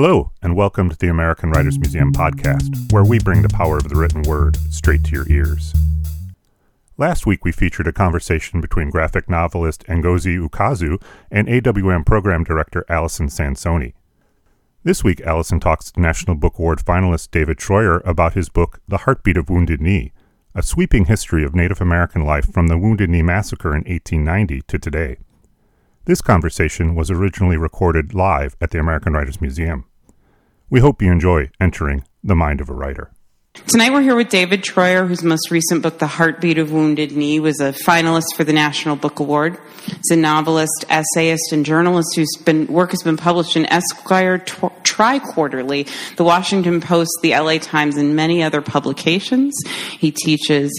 Hello, and welcome to the American Writers Museum podcast, where we bring the power of the written word straight to your ears. Last week, we featured a conversation between graphic novelist Ngozi Ukazu and AWM program director Allison Sansone. This week, Allison talks to National Book Award finalist David Treuer about his book, The Heartbeat of Wounded Knee, a sweeping history of Native American life from the Wounded Knee Massacre in 1890 to today. This conversation was originally recorded live at the American Writers Museum. We hope you enjoy entering the mind of a writer. Tonight we're here with David Treuer, whose most recent book, The Heartbeat of Wounded Knee, was a finalist for the National Book Award. He's a novelist, essayist, and journalist whose been, work has been published in Esquire TriQuarterly, the Washington Post, the LA Times, and many other publications. He teaches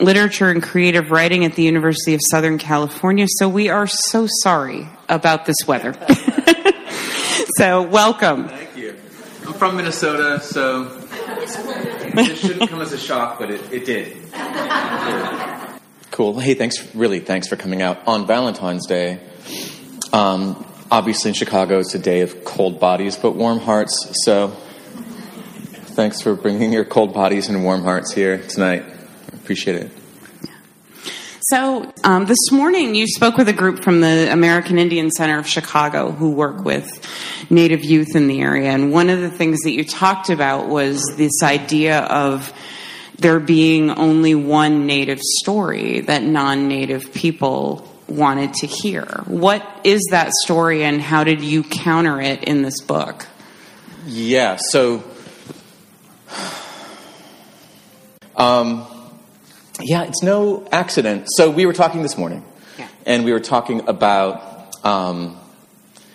literature and creative writing at the University of Southern California. So we are so sorry about this weather. so welcome. Thank you. I'm from Minnesota, so it shouldn't come as a shock, but it, it did. Cool. Hey, thanks. Really, thanks for coming out on Valentine's Day. Um, obviously, in Chicago, it's a day of cold bodies but warm hearts. So, thanks for bringing your cold bodies and warm hearts here tonight. Appreciate it. So, um, this morning you spoke with a group from the American Indian Center of Chicago who work with Native youth in the area. And one of the things that you talked about was this idea of there being only one Native story that non Native people wanted to hear. What is that story, and how did you counter it in this book? Yeah, so. Um, yeah, it's no accident. So we were talking this morning, yeah. and we were talking about. Um,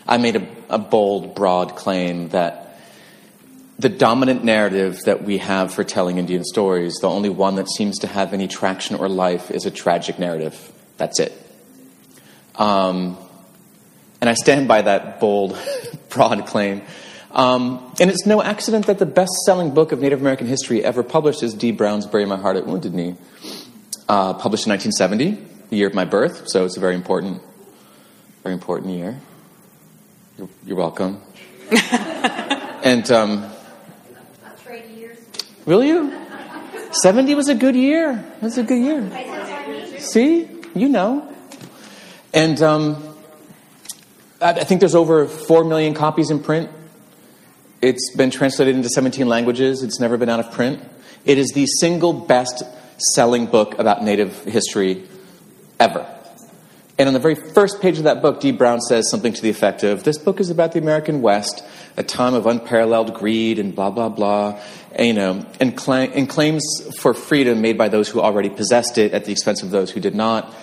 I made a, a bold, broad claim that the dominant narrative that we have for telling Indian stories, the only one that seems to have any traction or life, is a tragic narrative. That's it. Um, and I stand by that bold, broad claim. Um, and it's no accident that the best selling book of Native American history ever published is Dee Brown's Bury My Heart at Wounded Knee, uh, published in 1970, the year of my birth, so it's a very important, very important year. You're, you're welcome. and, um, Will you? 70 was a good year. That's a good year. See? You know. And um, I think there's over 4 million copies in print it's been translated into 17 languages. It's never been out of print. It is the single best selling book about Native history ever. And on the very first page of that book, Dee Brown says something to the effect of This book is about the American West, a time of unparalleled greed and blah, blah, blah, and, you know, and, cl- and claims for freedom made by those who already possessed it at the expense of those who did not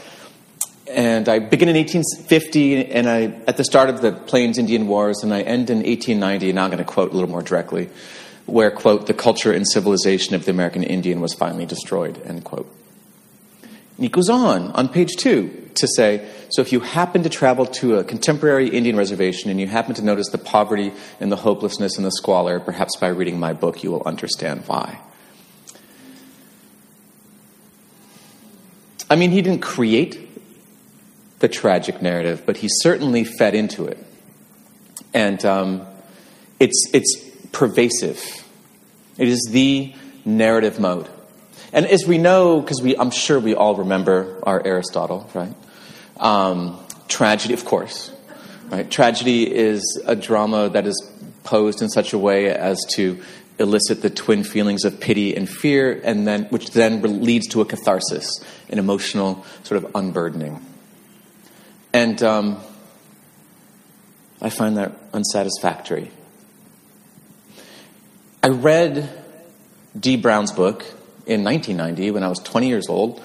and I begin in 1850, and I at the start of the Plains Indian Wars, and I end in 1890. Now I'm going to quote a little more directly, where quote the culture and civilization of the American Indian was finally destroyed. End quote. And he goes on on page two to say, so if you happen to travel to a contemporary Indian reservation and you happen to notice the poverty and the hopelessness and the squalor, perhaps by reading my book you will understand why. I mean, he didn't create the tragic narrative, but he certainly fed into it. And um, it's, it's pervasive. It is the narrative mode. And as we know, because I'm sure we all remember our Aristotle, right? Um, tragedy, of course. Right? Tragedy is a drama that is posed in such a way as to elicit the twin feelings of pity and fear, and then which then leads to a catharsis, an emotional sort of unburdening. And um, I find that unsatisfactory. I read Dee Brown's book in 1990 when I was 20 years old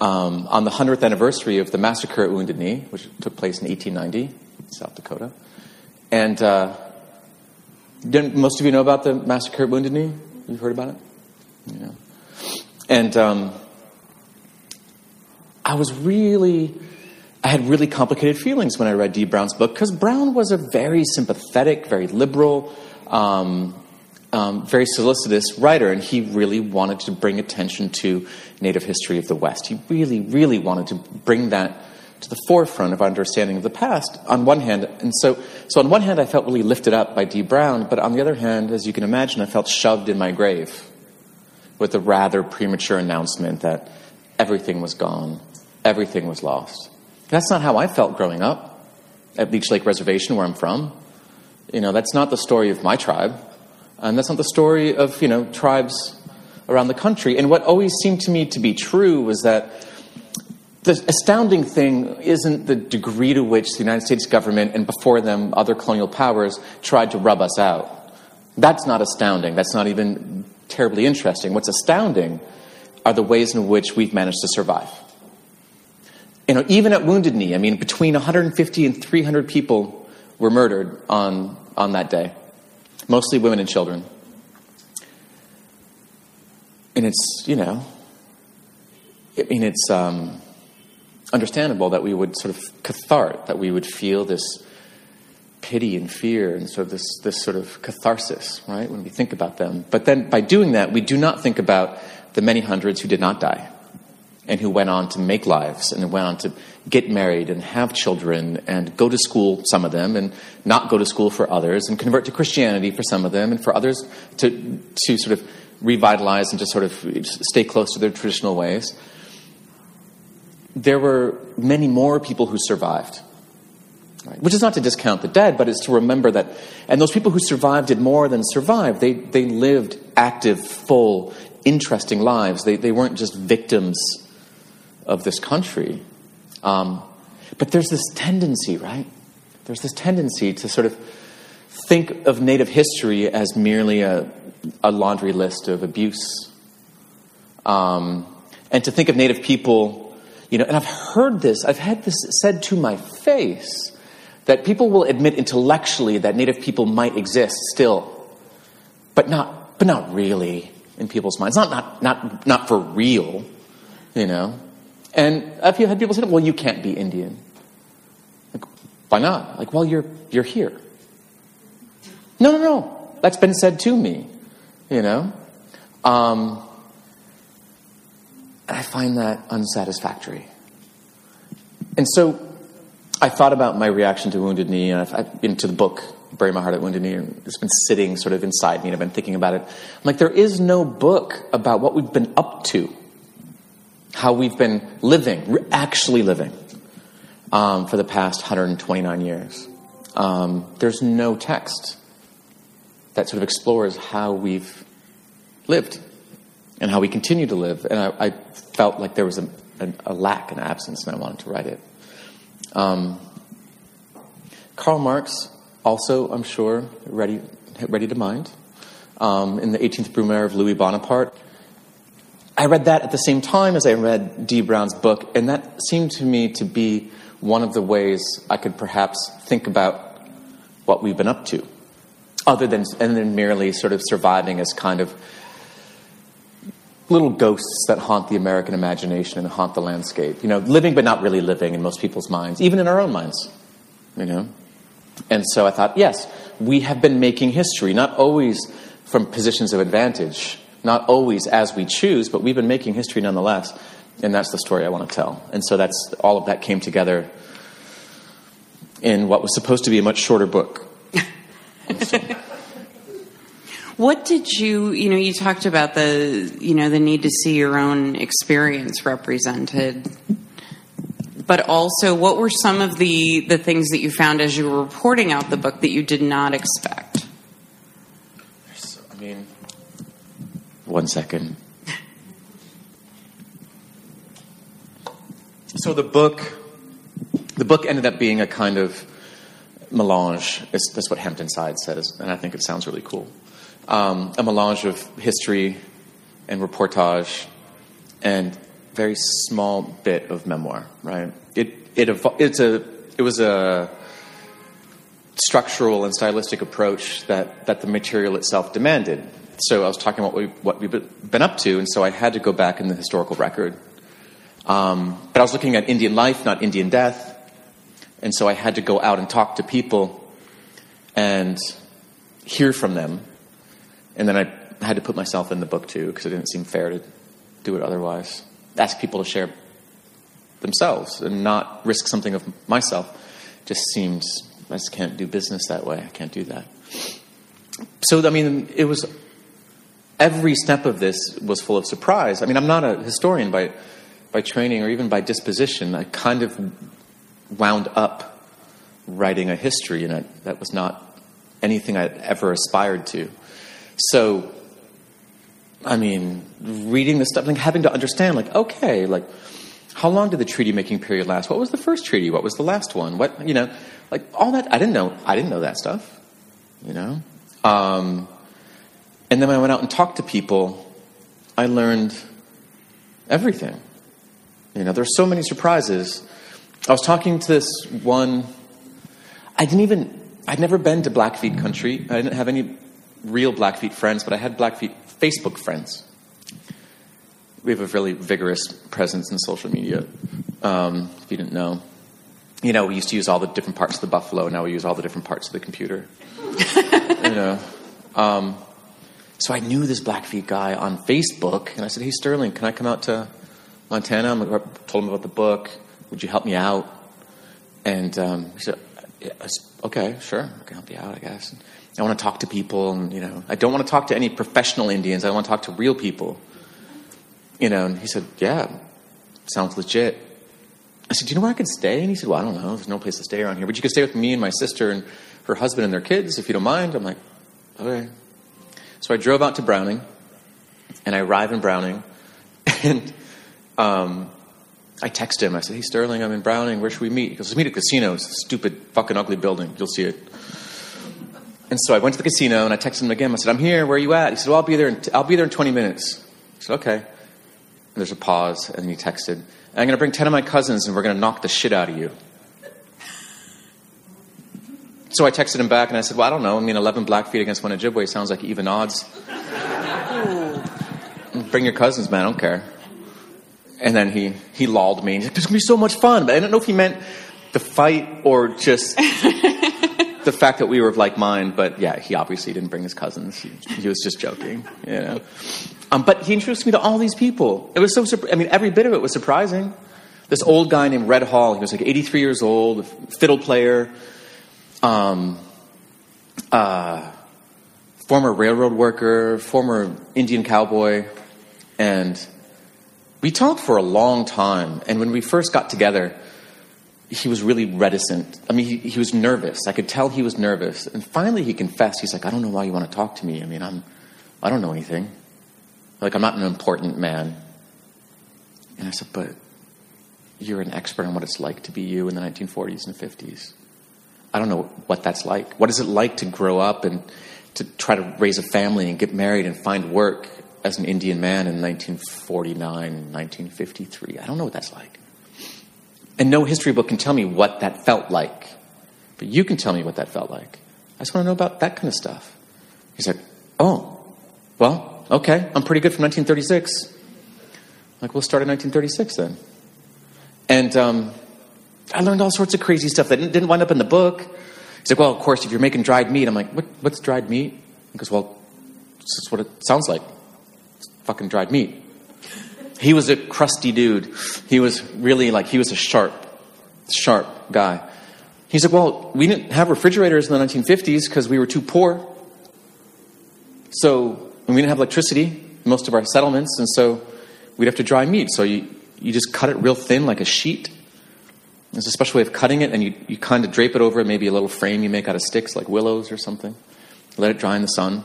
um, on the 100th anniversary of the massacre at Wounded Knee, which took place in 1890 South Dakota. And uh, most of you know about the massacre at Wounded Knee? You've heard about it? Yeah. And um, I was really I had really complicated feelings when I read Dee Brown's book because Brown was a very sympathetic, very liberal, um, um, very solicitous writer, and he really wanted to bring attention to Native history of the West. He really, really wanted to bring that to the forefront of our understanding of the past on one hand. And so, so on one hand, I felt really lifted up by Dee Brown, but on the other hand, as you can imagine, I felt shoved in my grave with a rather premature announcement that everything was gone, everything was lost. That's not how I felt growing up at Leech Lake Reservation, where I'm from. You know, that's not the story of my tribe, and that's not the story of, you know, tribes around the country. And what always seemed to me to be true was that the astounding thing isn't the degree to which the United States government and before them other colonial powers tried to rub us out. That's not astounding. That's not even terribly interesting. What's astounding are the ways in which we've managed to survive. You know, even at Wounded Knee, I mean, between 150 and 300 people were murdered on, on that day, mostly women and children. And it's, you know, I mean, it's um, understandable that we would sort of cathart, that we would feel this pity and fear and sort of this, this sort of catharsis, right, when we think about them. But then by doing that, we do not think about the many hundreds who did not die and who went on to make lives and went on to get married and have children and go to school, some of them, and not go to school for others, and convert to Christianity for some of them, and for others to, to sort of revitalize and just sort of stay close to their traditional ways. There were many more people who survived. Right? Which is not to discount the dead, but it's to remember that, and those people who survived did more than survive. They, they lived active, full, interesting lives. They, they weren't just victims of this country. Um, but there's this tendency, right? There's this tendency to sort of think of Native history as merely a, a laundry list of abuse. Um, and to think of Native people, you know, and I've heard this, I've had this said to my face that people will admit intellectually that Native people might exist still, but not, but not really in people's minds. Not, not, not, not for real, you know. And I've had people say, well, you can't be Indian. Like, why not? Like, well, you're, you're here. No, no, no. That's been said to me, you know. Um, I find that unsatisfactory. And so I thought about my reaction to Wounded Knee, and I've, I've been to the book, Bury My Heart at Wounded Knee, and it's been sitting sort of inside me, and I've been thinking about it. I'm like, there is no book about what we've been up to, how we've been living, actually living, um, for the past 129 years. Um, there's no text that sort of explores how we've lived and how we continue to live. And I, I felt like there was a, a, a lack, an absence, and I wanted to write it. Um, Karl Marx, also, I'm sure, ready, ready to mind, um, in the 18th Brumaire of Louis Bonaparte. I read that at the same time as I read Dee Brown's book, and that seemed to me to be one of the ways I could perhaps think about what we've been up to, other than and then merely sort of surviving as kind of little ghosts that haunt the American imagination and haunt the landscape. You know, living but not really living in most people's minds, even in our own minds. You know? And so I thought, yes, we have been making history, not always from positions of advantage, not always as we choose, but we've been making history nonetheless. And that's the story I want to tell. And so that's all of that came together in what was supposed to be a much shorter book. what did you, you know, you talked about the, you know, the need to see your own experience represented. But also, what were some of the, the things that you found as you were reporting out the book that you did not expect? I mean, one second. So the book, the book ended up being a kind of melange. That's what Hampton Sides says, and I think it sounds really cool um, a melange of history and reportage and very small bit of memoir. Right? It it it's a it was a structural and stylistic approach that that the material itself demanded. So I was talking about what we what we've been up to, and so I had to go back in the historical record. Um, but I was looking at Indian life, not Indian death, and so I had to go out and talk to people and hear from them and then I had to put myself in the book too because it didn't seem fair to do it otherwise. Ask people to share themselves and not risk something of myself just seems I just can't do business that way. I can't do that. So I mean, it was every step of this was full of surprise. I mean, I'm not a historian by by training or even by disposition. I kind of wound up writing a history, and I, that was not anything I'd ever aspired to. So, I mean, reading this stuff, like having to understand, like, okay, like, how long did the treaty making period last? What was the first treaty? What was the last one? What, you know, like all that. I didn't know. I didn't know that stuff. You know. Um, and then when I went out and talked to people, I learned everything. You know, there's so many surprises. I was talking to this one. I didn't even. I'd never been to Blackfeet country. I didn't have any real Blackfeet friends, but I had Blackfeet Facebook friends. We have a really vigorous presence in social media. Um, if you didn't know, you know, we used to use all the different parts of the buffalo. Now we use all the different parts of the computer. you know. Um, so I knew this Blackfeet guy on Facebook, and I said, "Hey Sterling, can I come out to Montana?" I told him about the book. Would you help me out? And um, he said, yeah, "Okay, sure, I can help you out, I guess." I want to talk to people, and you know, I don't want to talk to any professional Indians. I want to talk to real people. You know, and he said, "Yeah, sounds legit." I said, Do you know where I could stay? And he said, Well, I don't know. There's no place to stay around here. But you could stay with me and my sister and her husband and their kids if you don't mind. I'm like, Okay. So I drove out to Browning and I arrive in Browning and um, I text him. I said, Hey, Sterling, I'm in Browning. Where should we meet? He goes, Let's meet at casino. It's a stupid, fucking ugly building. You'll see it. And so I went to the casino and I texted him again. I said, I'm here. Where are you at? He said, Well, I'll be there in, t- I'll be there in 20 minutes. I said, Okay. And there's a pause and then he texted, I'm going to bring 10 of my cousins and we're going to knock the shit out of you. So I texted him back and I said, Well, I don't know. I mean, 11 Blackfeet against one Ojibwe sounds like even odds. Bring your cousins, man. I don't care. And then he, he lolled me. He's like, There's going to be so much fun. But I don't know if he meant the fight or just the fact that we were of like mind. But yeah, he obviously didn't bring his cousins. He, he was just joking, you know. Um, but he introduced me to all these people. It was so, I mean, every bit of it was surprising. This old guy named Red Hall, he was like 83 years old, a fiddle player, um, uh, former railroad worker, former Indian cowboy. And we talked for a long time. And when we first got together, he was really reticent. I mean, he, he was nervous. I could tell he was nervous. And finally, he confessed. He's like, I don't know why you want to talk to me. I mean, I'm, I don't know anything. Like, I'm not an important man. And I said, But you're an expert on what it's like to be you in the 1940s and 50s. I don't know what that's like. What is it like to grow up and to try to raise a family and get married and find work as an Indian man in 1949, 1953? I don't know what that's like. And no history book can tell me what that felt like. But you can tell me what that felt like. I just want to know about that kind of stuff. He's like, Oh, well, okay, I'm pretty good from 1936. I'm Like, we'll start in 1936 then. And um, I learned all sorts of crazy stuff that didn't, wind up in the book. He's like, well, of course, if you're making dried meat, I'm like, what, what's dried meat? He goes, well, this is what it sounds like. It's fucking dried meat. He was a crusty dude. He was really like, he was a sharp, sharp guy. He's like, well, we didn't have refrigerators in the 1950s because we were too poor. So we didn't have electricity in most of our settlements, and so we'd have to dry meat. So you, you just cut it real thin like a sheet. There's a special way of cutting it, and you, you kind of drape it over maybe a little frame you make out of sticks like willows or something. Let it dry in the sun.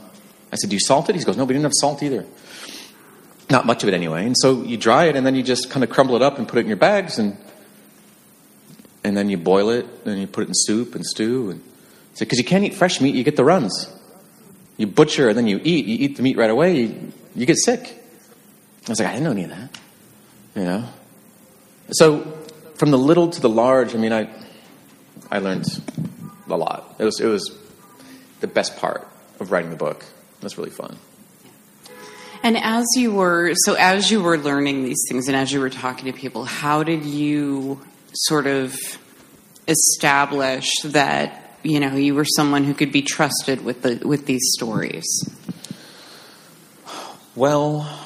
I said, Do you salt it? He goes, No, we didn't have salt either. Not much of it anyway. And so you dry it, and then you just kind of crumble it up and put it in your bags, and and then you boil it, and you put it in soup and stew. And because you can't eat fresh meat, you get the runs. You butcher and then you eat. You eat the meat right away, you, you get sick. I was like, I didn't know any of that. You know? So, from the little to the large, I mean, I, I learned a lot. It was, it was the best part of writing the book. It was really fun. And as you were, so as you were learning these things and as you were talking to people, how did you sort of establish that you know you were someone who could be trusted with the with these stories? Well,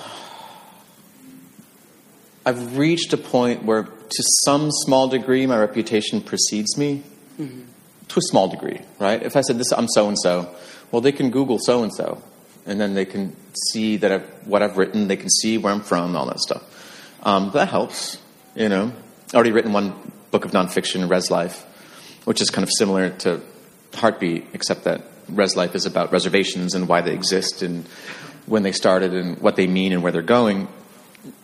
I've reached a point where, to some small degree, my reputation precedes me. Mm-hmm. To a small degree, right? If I said this, I'm so and so. Well, they can Google so and so, and then they can see that I've, what I've written. They can see where I'm from, all that stuff. Um, that helps, you know. I already written one book of nonfiction, Rez Life, which is kind of similar to Heartbeat, except that Rez Life is about reservations and why they exist and when they started and what they mean and where they're going.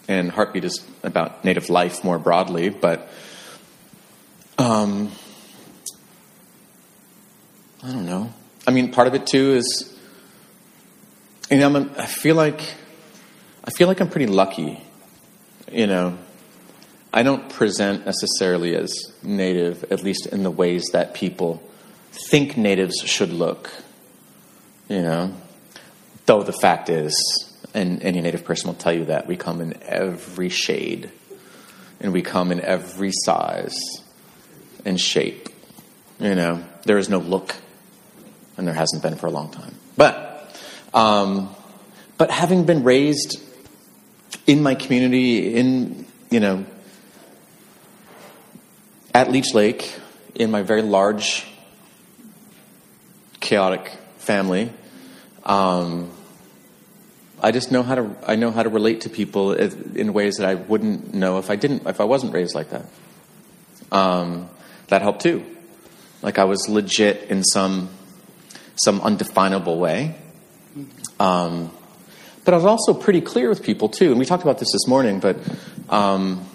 And Heartbeat is about native life more broadly, but um, I don't know. I mean, part of it too is, you know, I'm, I feel like I feel like I'm pretty lucky. You know, I don't present necessarily as native, at least in the ways that people think natives should look. You know, though the fact is, and any native person will tell you that we come in every shade, and we come in every size and shape. You know, there is no look, and there hasn't been for a long time. But, um, but having been raised in my community, in you know, at Leech Lake, in my very large, chaotic family, um, I just know how to I know how to relate to people in ways that I wouldn't know if I didn't if I wasn't raised like that. Um, that helped too. Like I was legit in some some undefinable way. Um, but I was also pretty clear with people too, and we talked about this this morning. But um,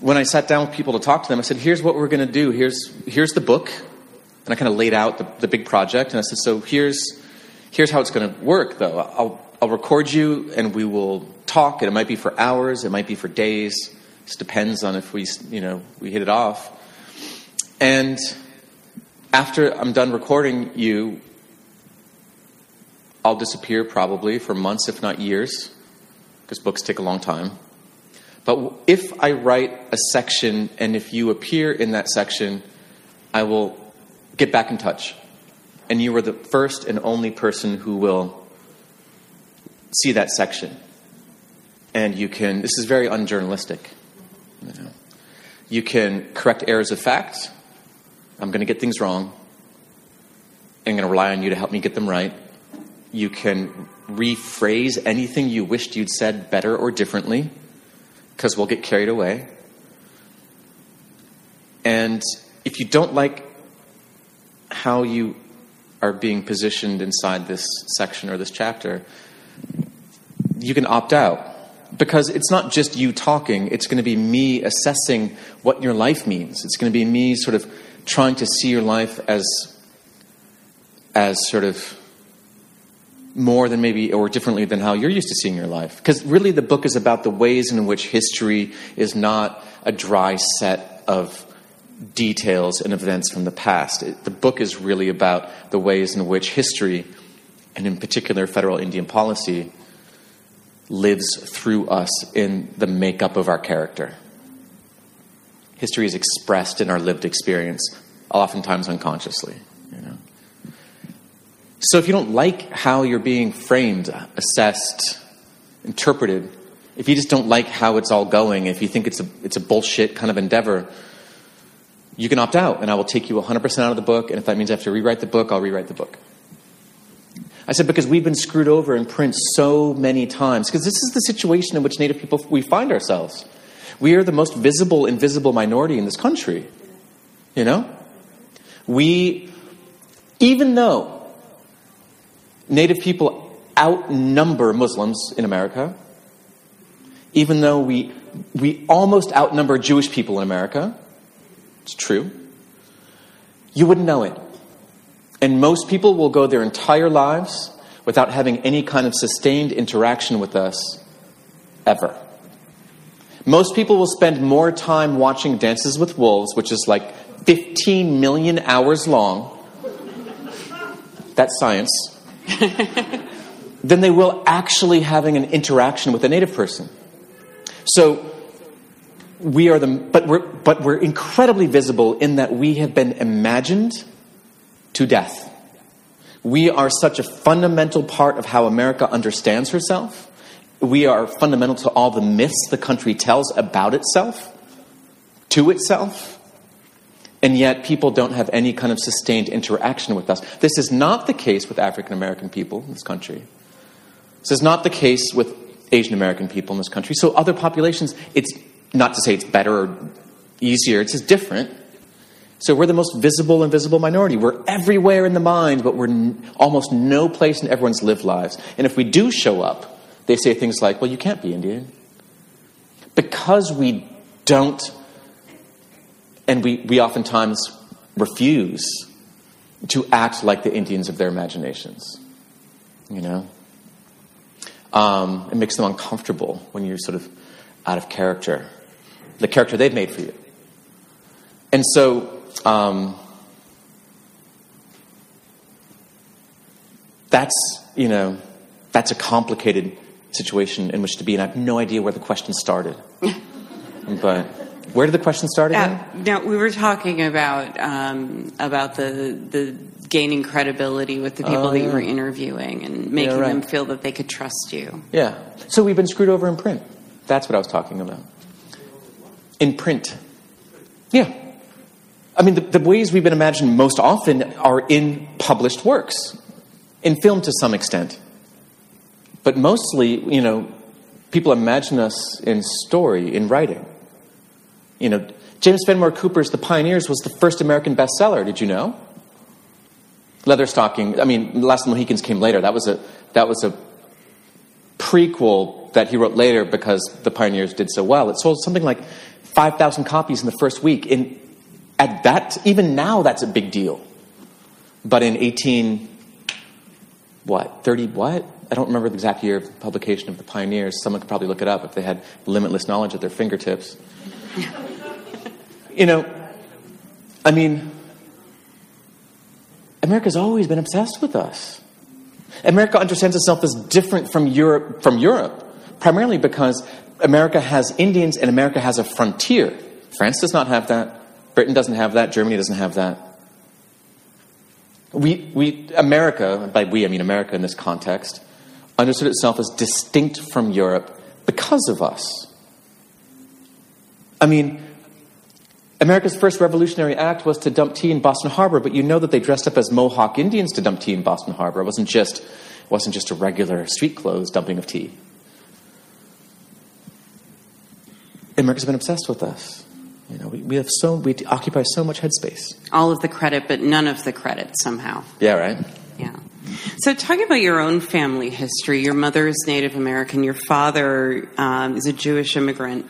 when I sat down with people to talk to them, I said, "Here's what we're going to do. Here's here's the book," and I kind of laid out the, the big project, and I said, "So here's." Here's how it's going to work, though. I'll, I'll record you and we will talk, and it might be for hours, it might be for days. It depends on if we, you know, we hit it off. And after I'm done recording you, I'll disappear probably for months, if not years, because books take a long time. But if I write a section and if you appear in that section, I will get back in touch and you are the first and only person who will see that section. And you can, this is very unjournalistic. You, know. you can correct errors of fact. I'm going to get things wrong. I'm going to rely on you to help me get them right. You can rephrase anything you wished you'd said better or differently, because we'll get carried away. And if you don't like how you are being positioned inside this section or this chapter, you can opt out. Because it's not just you talking, it's going to be me assessing what your life means. It's going to be me sort of trying to see your life as, as sort of more than maybe or differently than how you're used to seeing your life. Because really, the book is about the ways in which history is not a dry set of details and events from the past. It, the book is really about the ways in which history, and in particular federal Indian policy, lives through us in the makeup of our character. History is expressed in our lived experience, oftentimes unconsciously. You know? So if you don't like how you're being framed, assessed, interpreted, if you just don't like how it's all going, if you think it's a, it's a bullshit kind of endeavor, you can opt out, and I will take you 100% out of the book, and if that means I have to rewrite the book, I'll rewrite the book. I said, because we've been screwed over in print so many times, because this is the situation in which Native people we find ourselves. We are the most visible, invisible minority in this country. You know? We, even though Native people outnumber Muslims in America, even though we, we almost outnumber Jewish people in America, it's true. You wouldn't know it. And most people will go their entire lives without having any kind of sustained interaction with us ever. Most people will spend more time watching Dances with Wolves, which is like 15 million hours long. That's science. than they will actually having an interaction with a native person. So we are the, but we're, but we're incredibly visible in that we have been imagined to death. We are such a fundamental part of how America understands herself we are fundamental to all the myths the country tells about itself, to itself, and yet people don't have any kind of sustained interaction with us. This is not the case with African American people in this country. This is not the case with Asian American people in this country. So, other populations, it's not to say it's better or easier, it's just different. So, we're the most visible and visible minority. We're everywhere in the mind, but we're n- almost no place in everyone's lived lives. And if we do show up, they say things like, well, you can't be Indian. Because we don't, and we, we oftentimes refuse to act like the Indians of their imaginations. You know? Um, it makes them uncomfortable when you're sort of out of character, the character they've made for you. And so, um, that's, you know, that's a complicated situation in which to be, and I have no idea where the question started. but where did the question start again? Uh, no, we were talking about um, about the the gaining credibility with the people Oh, that you were interviewing and making right. them feel that they could trust you. Yeah. So we've been screwed over in print. That's what I was talking about. In print. Yeah. I mean, the, the ways we've been imagined most often are in published works, in film to some extent. But mostly, you know, people imagine us in story, in writing. You know, James Fenimore Cooper's The Pioneers was the first American bestseller. Did you know? Leatherstocking. I mean, Last of the Mohicans came later. That was a that was a prequel that he wrote later because The Pioneers did so well. It sold something like five thousand copies in the first week. In at that, even now, that's a big deal. But in eighteen, what thirty what? I don't remember the exact year of publication of The Pioneers. Someone could probably look it up if they had limitless knowledge at their fingertips. you know, I mean, America's always been obsessed with us. America understands itself as different from Europe, from Europe, primarily because America has Indians and America has a frontier. France does not have that. Britain doesn't have that. Germany doesn't have that. We, we, America, by we I mean America in this context, understood itself as distinct from Europe because of us. I mean, America's first revolutionary act was to dump tea in Boston Harbor, but you know that they dressed up as Mohawk Indians to dump tea in Boston Harbor. It wasn't just, it wasn't just a regular street clothes dumping of tea. America's been obsessed with us. You know, we, we have so we occupy so much headspace. All of the credit, but none of the credit somehow. Yeah, right. Yeah. So, talking about your own family history, your mother is Native American, your father um, is a Jewish immigrant.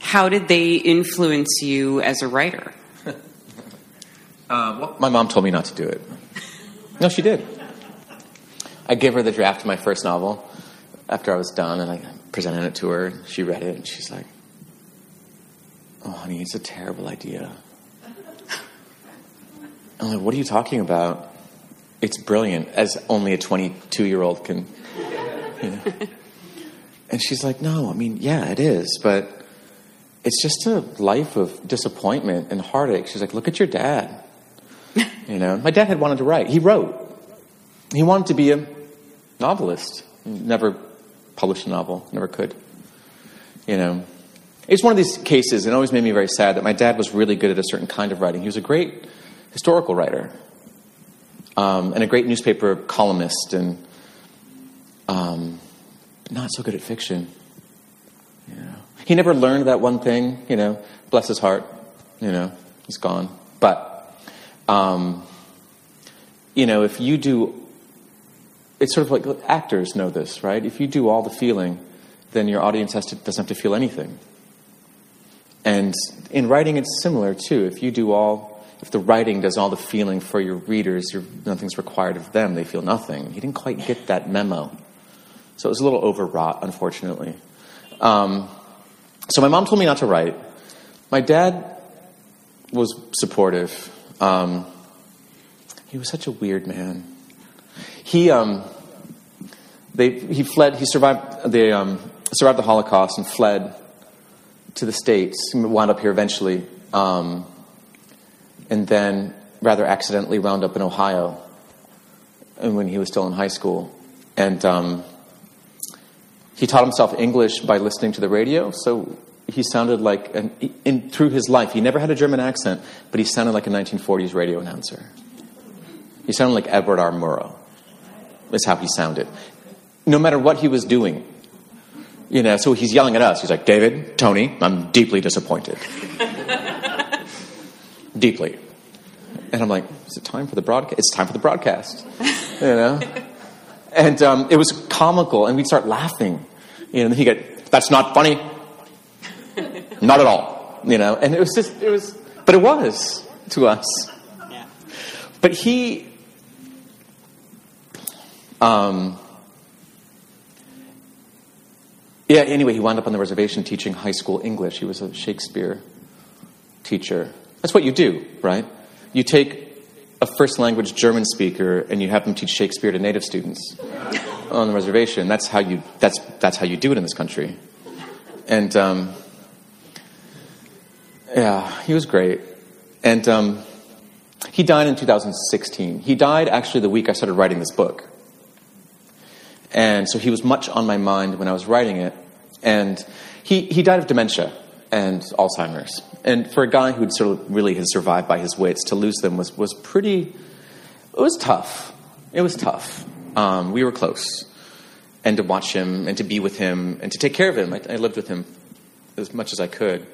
How did they influence you as a writer? My mom told me not to do it. No, she did. I gave her the draft of my first novel after I was done, and I presented it to her. She read it, and she's like, "Oh, honey, it's a terrible idea." I'm like, "What are you talking about? It's brilliant, as only a 22 year old can." You know? And she's like, "No, I mean, yeah, it is, but it's just a life of disappointment and heartache." She's like, "Look at your dad." You know, my dad had wanted to write. He wrote. He wanted to be a novelist. Never published a novel. Never could. You know, it's one of these cases. It always made me very sad that my dad was really good at a certain kind of writing. He was a great historical writer um, and a great newspaper columnist, and um, not so good at fiction. You know, he never learned that one thing. You know, bless his heart. You know, he's gone. But um, you know, if you do, it's sort of like actors know this, right? If you do all the feeling, then your audience has to, doesn't have to feel anything. And in writing, it's similar too. If you do all, if the writing does all the feeling for your readers, nothing's required of them. They feel nothing. He didn't quite get that memo, so it was a little overwrought, unfortunately. Um, so my mom told me not to write. My dad was supportive. Um, he was such a weird man. He um, they he fled. He survived the um, survived the Holocaust and fled to the states. Wound up here eventually, um, and then rather accidentally wound up in Ohio. And when he was still in high school, and um, he taught himself English by listening to the radio, so he sounded like, an, in, through his life, he never had a German accent, but he sounded like a 1940s radio announcer. He sounded like Edward R. Murrow. That's how he sounded. No matter what he was doing. You know, so he's yelling at us. He's like, David, Tony, I'm deeply disappointed. deeply. And I'm like, is it time for the broadcast? It's time for the broadcast. You know? And um, it was comical, and we'd start laughing. You know, and he'd get, that's not funny. not at all. You know, and it was just, it was, but it was to us. Yeah. But he, um, yeah, anyway, he wound up on the reservation teaching high school English. He was a Shakespeare teacher. That's what you do, right? You take a first language German speaker and you have them teach Shakespeare to native students on the reservation. That's how you, that's, that's how you do it in this country. And um, yeah, he was great. And um, he died in 2016. He died actually the week I started writing this book. And so he was much on my mind when I was writing it. And he, he died of dementia and Alzheimer's. And for a guy who'd sort of really had survived by his wits, to lose them was, was pretty, it was tough. It was tough. Um, we were close. And to watch him and to be with him and to take care of him. I, I lived with him as much as I could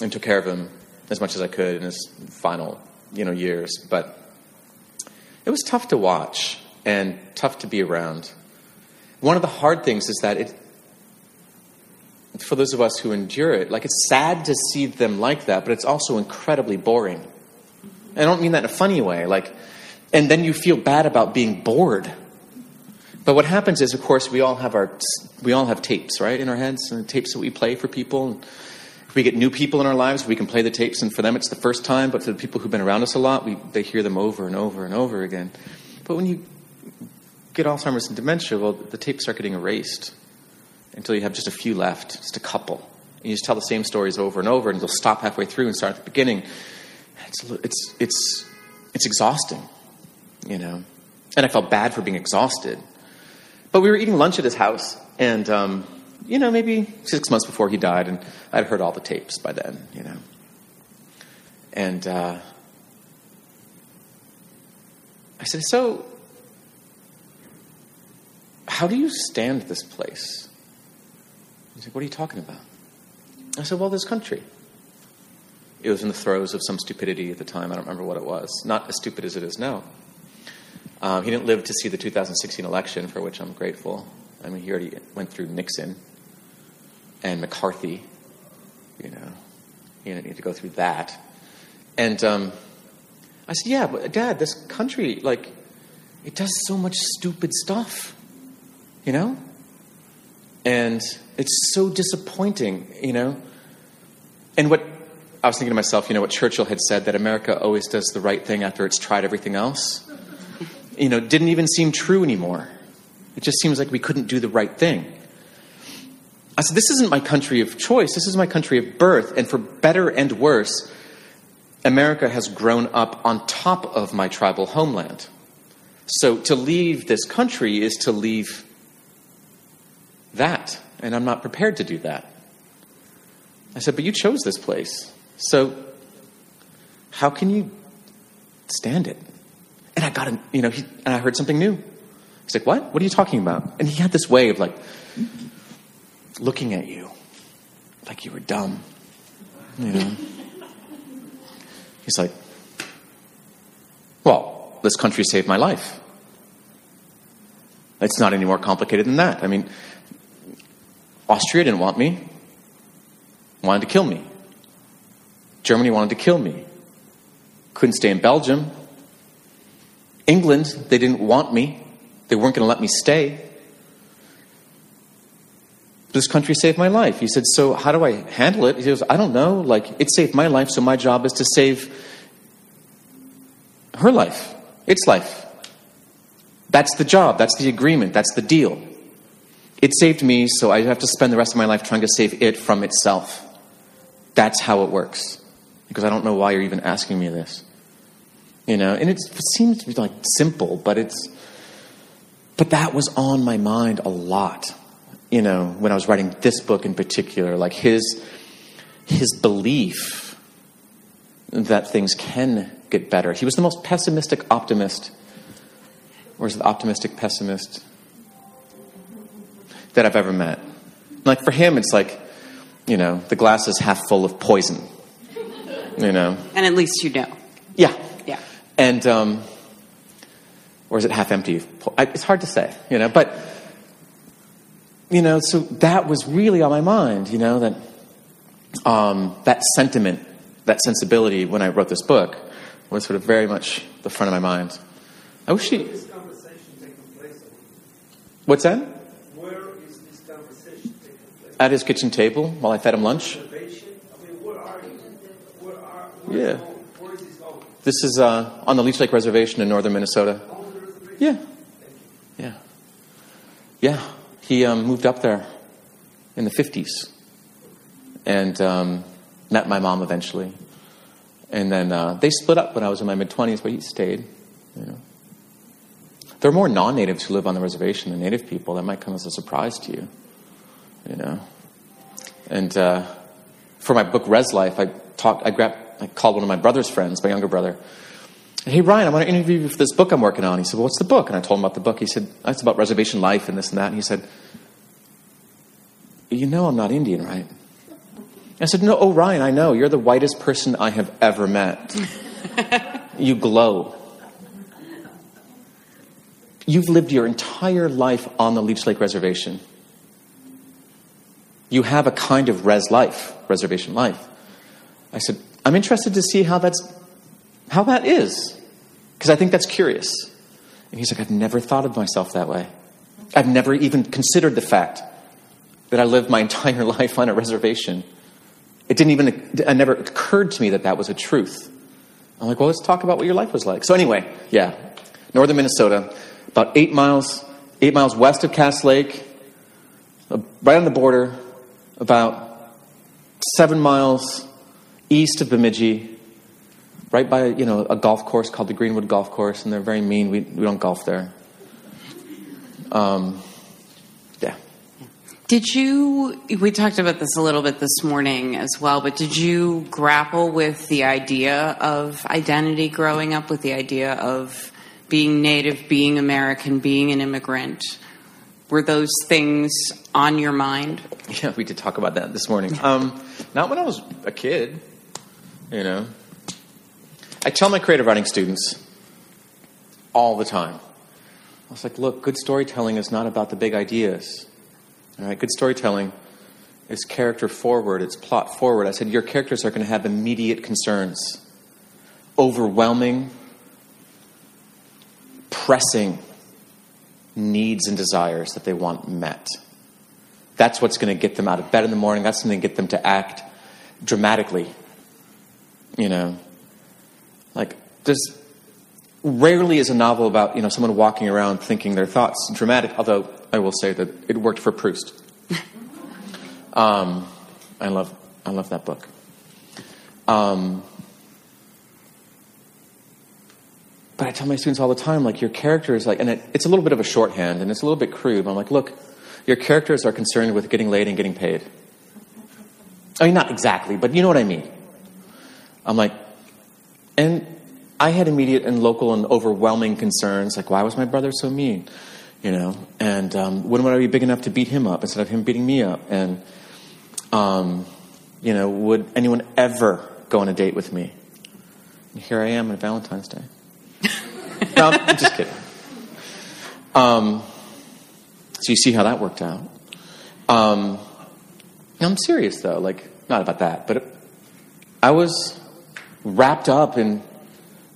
and took care of him as much as I could in his final, you know, years. But it was tough to watch and tough to be around. One of the hard things is that it, for those of us who endure it, like it's sad to see them like that, but it's also incredibly boring. I don't mean that in a funny way. Like, and then you feel bad about being bored. But what happens is, of course, we all have our we all have tapes, right, in our heads, and tapes that we play for people. And If we get new people in our lives, we can play the tapes, and for them, it's the first time. But for the people who've been around us a lot, we, they hear them over and over and over again. But when you get Alzheimer's and dementia, well, the tapes start getting erased until you have just a few left, just a couple. And you just tell the same stories over and over, and you'll stop halfway through and start at the beginning. It's, it's, it's, it's exhausting, you know. And I felt bad for being exhausted. But we were eating lunch at his house, and, um, you know, maybe six months before he died, and I'd heard all the tapes by then, you know. And uh, I said, So, how do you stand this place? He's like, What are you talking about? I said, Well, this country. It was in the throes of some stupidity at the time. I don't remember what it was. Not as stupid as it is now. Um, he didn't live to see the 2016 election, for which I'm grateful. I mean, he already went through Nixon and McCarthy. You know, he didn't need to go through that. And um, I said, "Yeah, but Dad, this country, like, it does so much stupid stuff, you know, and it's so disappointing, you know." And what I was thinking to myself, you know, what Churchill had said that America always does the right thing after it's tried everything else you know, didn't even seem true anymore. It just seems like we couldn't do the right thing. I said, This isn't my country of choice. This is my country of birth. And for better and worse, America has grown up on top of my tribal homeland. So to leave this country is to leave that. And I'm not prepared to do that. I said, But you chose this place. So how can you stand it? And I got, a, you know, he, and I heard something new. He's like, "What? What are you talking about?" And he had this way of like looking at you, like you were dumb. You know. He's like, "Well, this country saved my life. It's not any more complicated than that. I mean, Austria didn't want me, wanted to kill me. Germany wanted to kill me. Couldn't stay in Belgium, England, they didn't want me. They weren't going to let me stay. This country saved my life. He said, So how do I handle it? He goes, I don't know. Like, it saved my life, so my job is to save her life, its life. That's the job. That's the agreement. That's the deal. It saved me, so I have to spend the rest of my life trying to save it from itself. That's how it works. Because I don't know why you're even asking me this. You know, and it seems to be like simple, but it's, but that was on my mind a lot. you know, when I was writing this book in particular, like his his belief that things can get better. He was the most pessimistic optimist, or is it optimistic pessimist that I've ever met. Like for him, it's like, you know, the glass is half full of poison. You know, And at least you know. yeah, Yeah. and um, or is it half empty? It's hard to say, you know. But you know, so that was really on my mind, you know, that um, that sentiment, that sensibility when I wrote this book was sort of very much the front of my mind. I wish she. this conversation taking place? What's that? Where is this conversation taking place? At his kitchen table while I fed him lunch. Yeah. This is uh, on the Leech Lake Reservation in northern Minnesota. Yeah. Yeah. Yeah. He um, moved up there in the 50s and um, met my mom eventually. And then uh, they split up when I was in my mid 20s, but he stayed. You know. There are more non natives who live on the reservation than native people. That might come as a surprise to you. You know. And uh, for my book Rez Life, I talked. I grabbed. I called one of my brother's friends, my younger brother, Hey, Ryan, I want to interview you for this book I'm working on. He said, Well, what's the book? And I told him about the book. He said, "Oh, It's about reservation life and this and that. And he said, You know I'm not Indian, right? I said, No, oh, Ryan, I know. You're the whitest person I have ever met. you glow. You've lived your entire life on the Leech Lake Reservation. You have a kind of res life, reservation life. I said, I'm interested to see how that's how that is. Because I think that's curious. And he's like, I've never thought of myself that way. I've never even considered the fact that I lived my entire life on a reservation. It didn't even, it never occurred to me that that was a truth. I'm like, well, let's talk about what your life was like. So anyway, yeah, northern Minnesota, about eight miles, eight miles west of Cass Lake, uh, right on the border, about seven miles east of Bemidji, right by you know a golf course called the Greenwood Golf Course, and they're very mean. We we don't golf there. Um, yeah. Did you, we talked about this a little bit this morning as well, but did you grapple with the idea of identity growing up, with the idea of being native, being American, being an immigrant? Were those things on your mind? Yeah, we did talk about that this morning. Um, not when I was a kid, you know. I tell my creative writing students all the time. I was like, look, good storytelling is not about the big ideas. All right, good storytelling is character forward, it's plot forward. I said, your characters are going to have immediate concerns, overwhelming, pressing needs and desires that they want met. That's what's going to get them out of bed in the morning. That's going to get them to act dramatically. You know, like there's rarely is a novel about you know someone walking around thinking their thoughts dramatic. Although I will say that it worked for Proust. um, I love I love that book. Um, but I tell my students all the time, like your character is like, and it, it's a little bit of a shorthand, and it's a little bit crude. But I'm like, look, your characters are concerned with getting laid and getting paid. I mean, not exactly, but you know what I mean. I'm like, and I had immediate and local and overwhelming concerns, like why was my brother so mean, you know, and um, when would I be big enough to beat him up instead of him beating me up, and um, you know, would anyone ever go on a date with me? And here I am on Valentine's Day. No, I'm just kidding. Um, so you see how that worked out. Um, I'm serious though, like not about that, but I was wrapped up in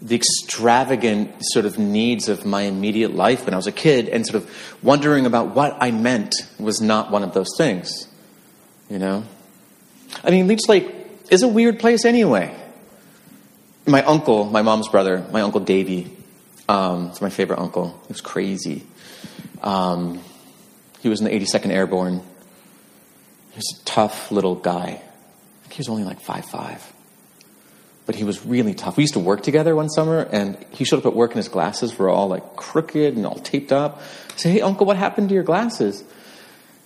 the extravagant sort of needs of my immediate life when I was a kid, and sort of wondering about what I meant was not one of those things. You know, I mean, Leech Lake is a weird place anyway. My uncle, my mom's brother, my uncle Davy, um, it's my favorite uncle. He was crazy. Um, he was in the 82nd Airborne. He was a tough little guy. He was only like five five, but he was really tough. We used to work together one summer, and he showed up at work and his glasses were all like crooked and all taped up. I said, "Hey, uncle, what happened to your glasses?"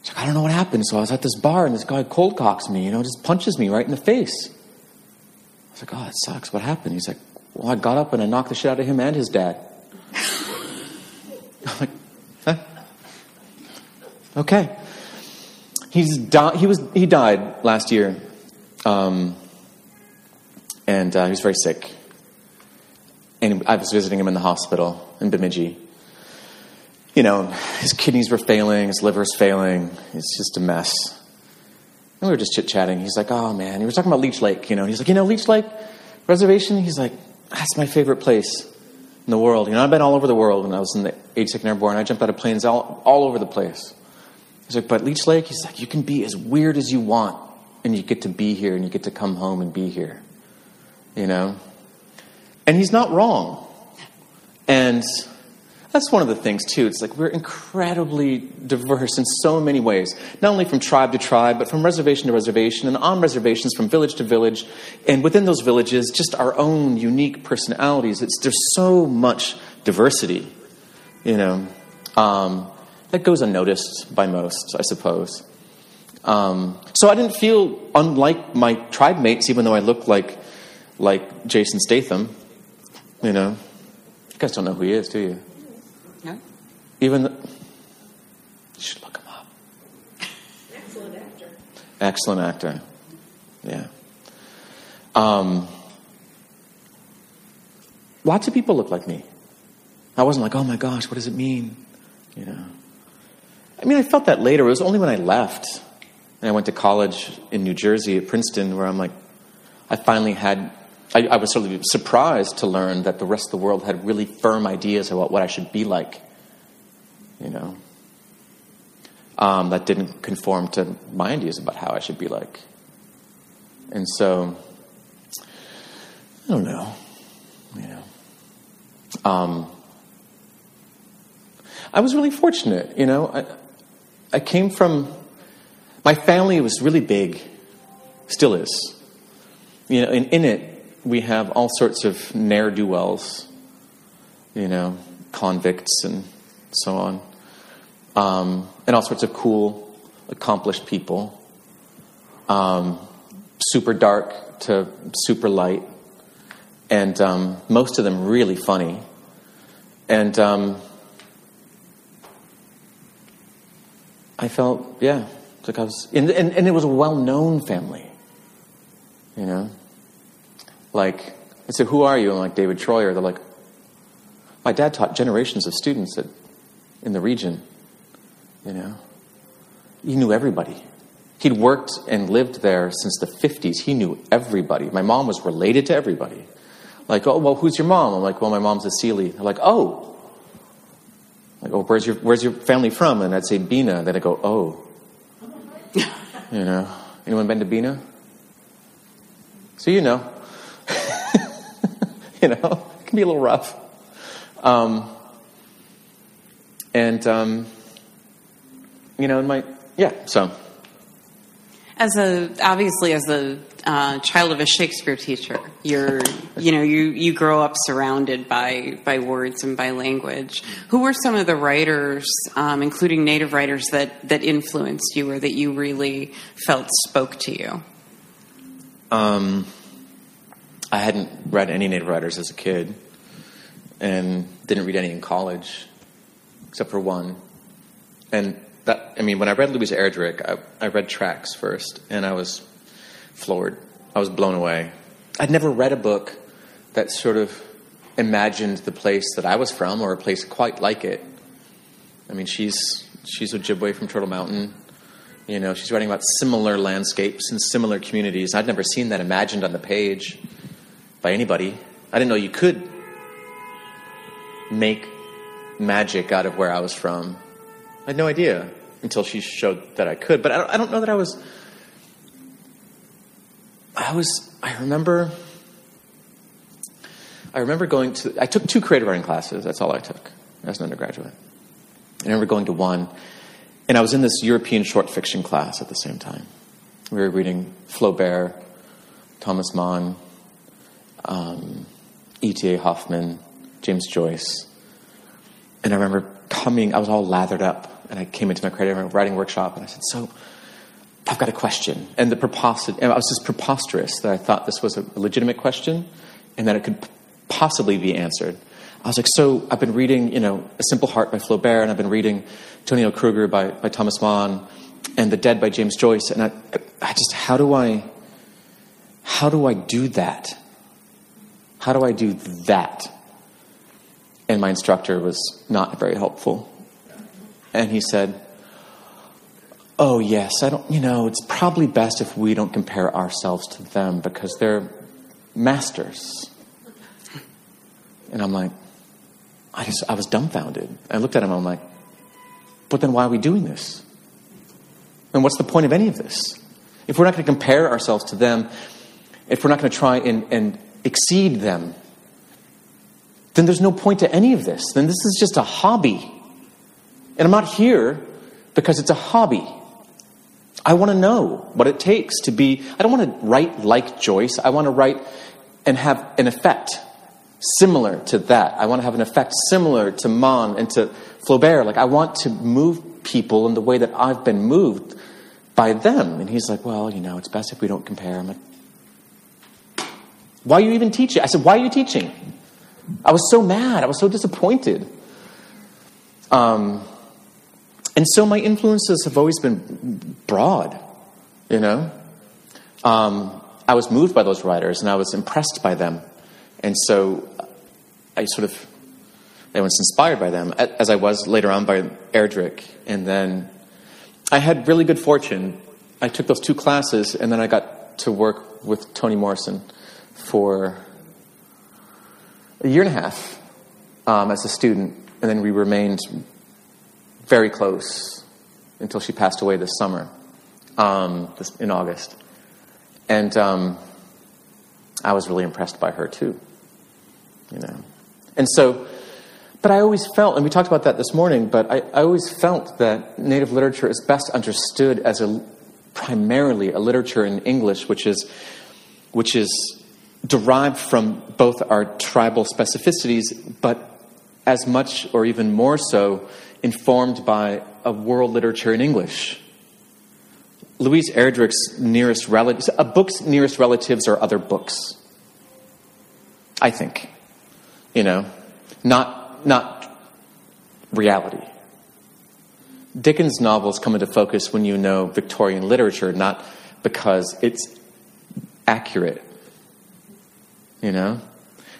She's like, I don't know what happened. So I was at this bar and this guy cold cocks me, you know, just punches me right in the face. I was like, oh, it sucks. What happened? He's like, well, I got up and I knocked the shit out of him and his dad. I'm like, huh? Okay. He's di- he was he died last year, um, and uh, he was very sick. And I was visiting him in the hospital in Bemidji. You know, his kidneys were failing, his liver's failing. It's just a mess. And we were just chit chatting. He's like, "Oh man," he was talking about Leech Lake. You know, he's like, "You know, Leech Lake Reservation." He's like, "That's my favorite place in the world." You know, I've been all over the world when I was in the 82nd Airborne. I jumped out of planes all, all over the place. He's like, but Leech Lake, he's like, you can be as weird as you want, and you get to be here, and you get to come home and be here. You know? And he's not wrong. And that's one of the things, too. It's like we're incredibly diverse in so many ways, not only from tribe to tribe, but from reservation to reservation, and on reservations from village to village. And within those villages, just our own unique personalities. It's, there's so much diversity, you know. Um, that goes unnoticed by most, I suppose. Um, so I didn't feel unlike my tribe mates, even though I looked like like Jason Statham. You know, you guys don't know who he is, do you? Even the, you should look him up. Excellent actor. Excellent actor. Yeah. Um, lots of people look like me. I wasn't like, oh my gosh, what does it mean? You know. I mean, I felt that later. It was only when I left and I went to college in New Jersey at Princeton where I'm like, I finally had, I, I was sort of surprised to learn that the rest of the world had really firm ideas about what I should be like, you know, um, that didn't conform to my ideas about how I should be like. And so, I don't know, you know. Um, I was really fortunate, you know. I, I came from, my family was really big, still is. You know, and in it, we have all sorts of ne'er do wells, you know, convicts and so on, um, and all sorts of cool, accomplished people. Um, super dark to super light, and um, most of them really funny. And um, I felt, yeah, like I was, and, and, and it was a well known family, you know? Like, I said, Who are you? I'm like, David Treuer. They're like, My dad taught generations of students at, in the region, you know? He knew everybody. He'd worked and lived there since the 50s. He knew everybody. My mom was related to everybody. Like, oh, well, who's your mom? I'm like, well, my mom's a Seelye. They're like, oh. Like, oh, where's your, where's your family from? And I'd say Bena. Then I'd go, oh. you know, anyone been to Bena? So you know. you know, it can be a little rough. Um, and, um, you know, in my, yeah, so. As a obviously as a uh, child of a Shakespeare teacher, you're you know you you grow up surrounded by by words and by language. Who were some of the writers, um, including native writers, that that influenced you or that you really felt spoke to you? Um, I hadn't read any native writers as a kid, and didn't read any in college, except for one. And that, I mean, when I read Louise Erdrich, I, I read tracks first, and I was floored. I was blown away. I'd never read a book that sort of imagined the place that I was from, or a place quite like it. I mean, she's she's Ojibwe from Turtle Mountain. You know, she's writing about similar landscapes and similar communities. I'd never seen that imagined on the page by anybody. I didn't know you could make magic out of where I was from. I had no idea until she showed that I could. But I don't, I don't know that I was. I was. I remember. I remember going to. I took two creative writing classes. That's all I took as an undergraduate. I remember going to one, and I was in this European short fiction class at the same time. We were reading Flaubert, Thomas Mann, um, E.T.A. Hoffmann, James Joyce. And I remember coming, I was all lathered up, and I came into my creative writing workshop, and I said, "So, I've got a question." And the preposterous, I was just preposterous that I thought this was a legitimate question, and that it could possibly be answered. I was like, "So, I've been reading, you know, A Simple Heart by Flaubert, and I've been reading Tonio Kruger by, by Thomas Mann, and The Dead by James Joyce, and I, I just, how do I, how do I do that? How do I do that?" And my instructor was not very helpful. And he said, Oh, yes, I don't, you know, it's probably best if we don't compare ourselves to them because they're masters. And I'm like, I just, I was dumbfounded. I looked at him I'm like, but then why are we doing this? And what's the point of any of this? If we're not going to compare ourselves to them, if we're not going to try and, and exceed them, then there's no point to any of this. Then this is just a hobby. And I'm not here because it's a hobby. I want to know what it takes to be, I don't want to write like Joyce. I want to write and have an effect similar to that. I want to have an effect similar to Mann and to Flaubert. Like, I want to move people in the way that I've been moved by them. And he's like, well, you know, it's best if we don't compare. I'm like, why are you even teaching? I said, why are you teaching? I was so mad. I was so disappointed. Um, and so my influences have always been broad, you know? Um, I was moved by those writers and I was impressed by them. And so I sort of I was inspired by them, as I was later on by Erdrich. And then I had really good fortune. I took those two classes and then I got to work with Toni Morrison for a year and a half um, as a student, and then we remained very close until she passed away this summer, um, this, in August. And um, I was really impressed by her too, you know. And so, but I always felt, and we talked about that this morning, but I, I always felt that Native literature is best understood as a primarily a literature in English, which is which is derived from both our tribal specificities, but as much or even more so informed by a world literature in English. Louise Erdrich's nearest relatives, a book's nearest relatives are other books. I think, you know, not not reality. Dickens' novels come into focus when you know Victorian literature, not because it's accurate you know?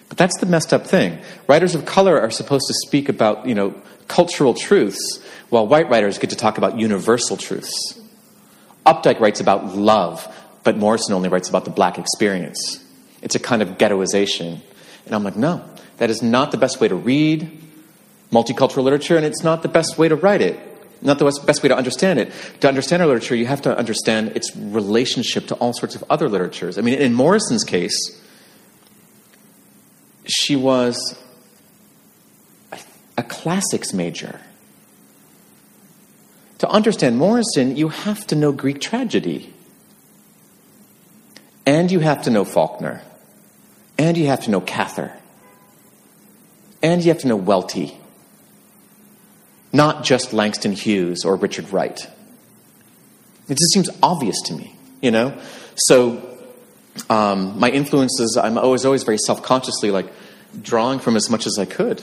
But that's the messed up thing. Writers of color are supposed to speak about, you know, cultural truths, while white writers get to talk about universal truths. Updike writes about love, but Morrison only writes about the black experience. It's a kind of ghettoization. And I'm like, no, that is not the best way to read multicultural literature, and it's not the best way to write it. Not the best way to understand it. To understand our literature, you have to understand its relationship to all sorts of other literatures. I mean, in Morrison's case, she was a classics major. To understand Morrison, you have to know Greek tragedy. And you have to know Faulkner. And you have to know Cather. And you have to know Welty. Not just Langston Hughes or Richard Wright. It just seems obvious to me, you know? So um, my influences, I'm always, always very self consciously like drawing from as much as I could.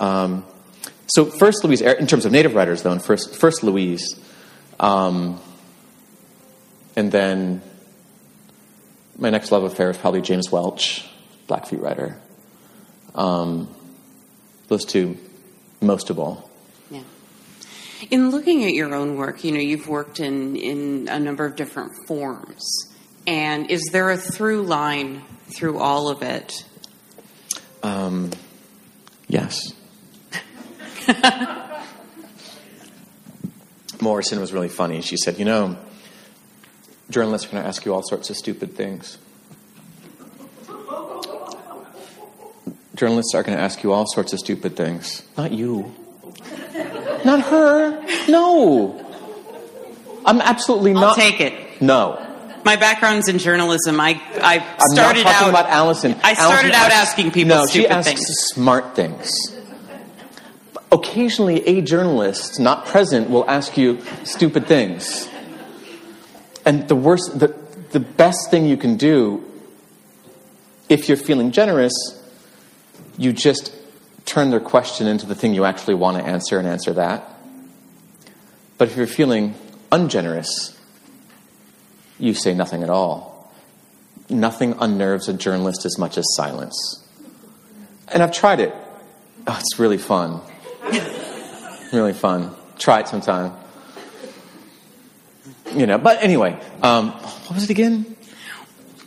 Um, so, first, Louise, in terms of native writers, though, and first, first Louise, um, and then my next love affair is probably James Welch, Blackfeet writer. Um, those two, most of all. Yeah. In looking at your own work, you know, you've worked in, in a number of different forms. And is there a through line through all of it? Um, yes. Morrison was really funny. She said, You know, journalists are going to ask you all sorts of stupid things. Journalists are going to ask you all sorts of stupid things. Not you. Not her. No. I'm absolutely I'll not. take it. No. My background's in journalism. I, I I'm started not talking out. about Allison. I started Allison out asks- asking people no, she asks things. smart things. occasionally a journalist not present will ask you stupid things. And the worst, the, the best thing you can do if you're feeling generous, you just turn their question into the thing you actually want to answer and answer that. But if you're feeling ungenerous, you say nothing at all. Nothing unnerves a journalist as much as silence. And I've tried it. Oh, it's really fun. really fun. Try it sometime. You know, but anyway, um, what was it again?